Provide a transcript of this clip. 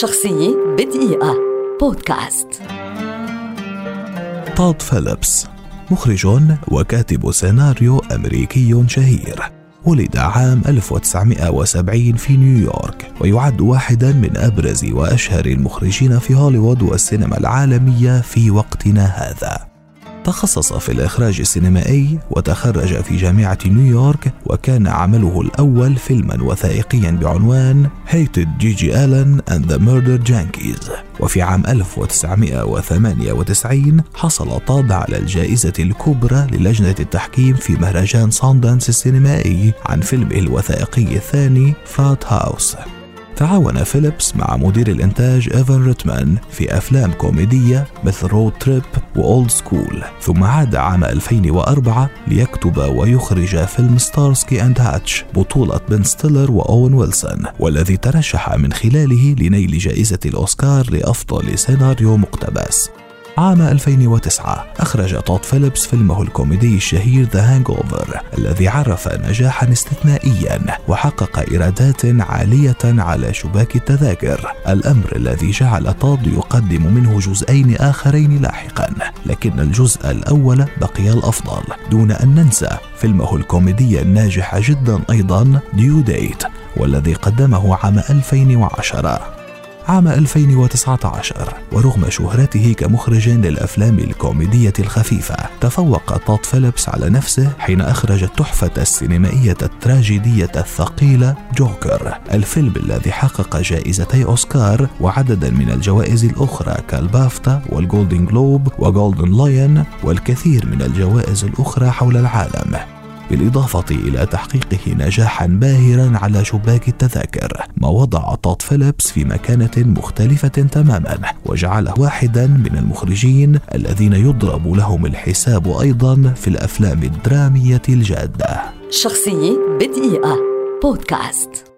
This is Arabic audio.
شخصية بدقيقة. بودكاست. تود فيليبس مخرج وكاتب سيناريو أمريكي شهير ولد عام 1970 في نيويورك ويعد واحدا من أبرز وأشهر المخرجين في هوليوود والسينما العالمية في وقتنا هذا. تخصص في الإخراج السينمائي وتخرج في جامعة نيويورك وكان عمله الأول فيلما وثائقيا بعنوان Hated GG Allin and the Murder Junkies وفي عام 1998 حصل تود على الجائزة الكبرى للجنة التحكيم في مهرجان ساندانس السينمائي عن فيلمه الوثائقي الثاني Frat House تعاون فيليبس مع مدير الإنتاج إيفان ريتمان في أفلام كوميدية مثل Road Trip و Old School ثم عاد عام 2004 ليكتب ويخرج فيلم Starsky & Hutch بطولة بن ستيلر وأوين ويلسون والذي ترشح من خلاله لنيل جائزة الأوسكار لأفضل سيناريو مقتبس. عام 2009 أخرج تود فيليبس فيلمه الكوميدي الشهير The Hangover الذي عرف نجاحا استثنائيا وحقق إيرادات عالية على شباك التذاكر الأمر الذي جعل تود يقدم منه جزئين آخرين لاحقا لكن الجزء الأول بقي الأفضل. دون أن ننسى فيلمه الكوميدي الناجح جدا أيضا Due Date والذي قدمه عام 2010 عام 2019 ورغم شهرته كمخرج للأفلام الكوميدية الخفيفة تفوق تود فيليبس على نفسه حين أخرج التحفة السينمائية التراجيدية الثقيلة جوكر. الفيلم الذي حقق جائزتي أوسكار وعددا من الجوائز الأخرى كالبافتا وال Golden Globe و Golden Lion والكثير من الجوائز الأخرى حول العالم. بالإضافة إلى تحقيقه نجاحا باهرا على شباك التذاكر ما وضع تود فيليبس في مكانة مختلفة تماما وجعله واحدا من المخرجين الذين يضرب لهم الحساب أيضا في الأفلام الدرامية الجادة. شخصية بدقيقة. بودكاست.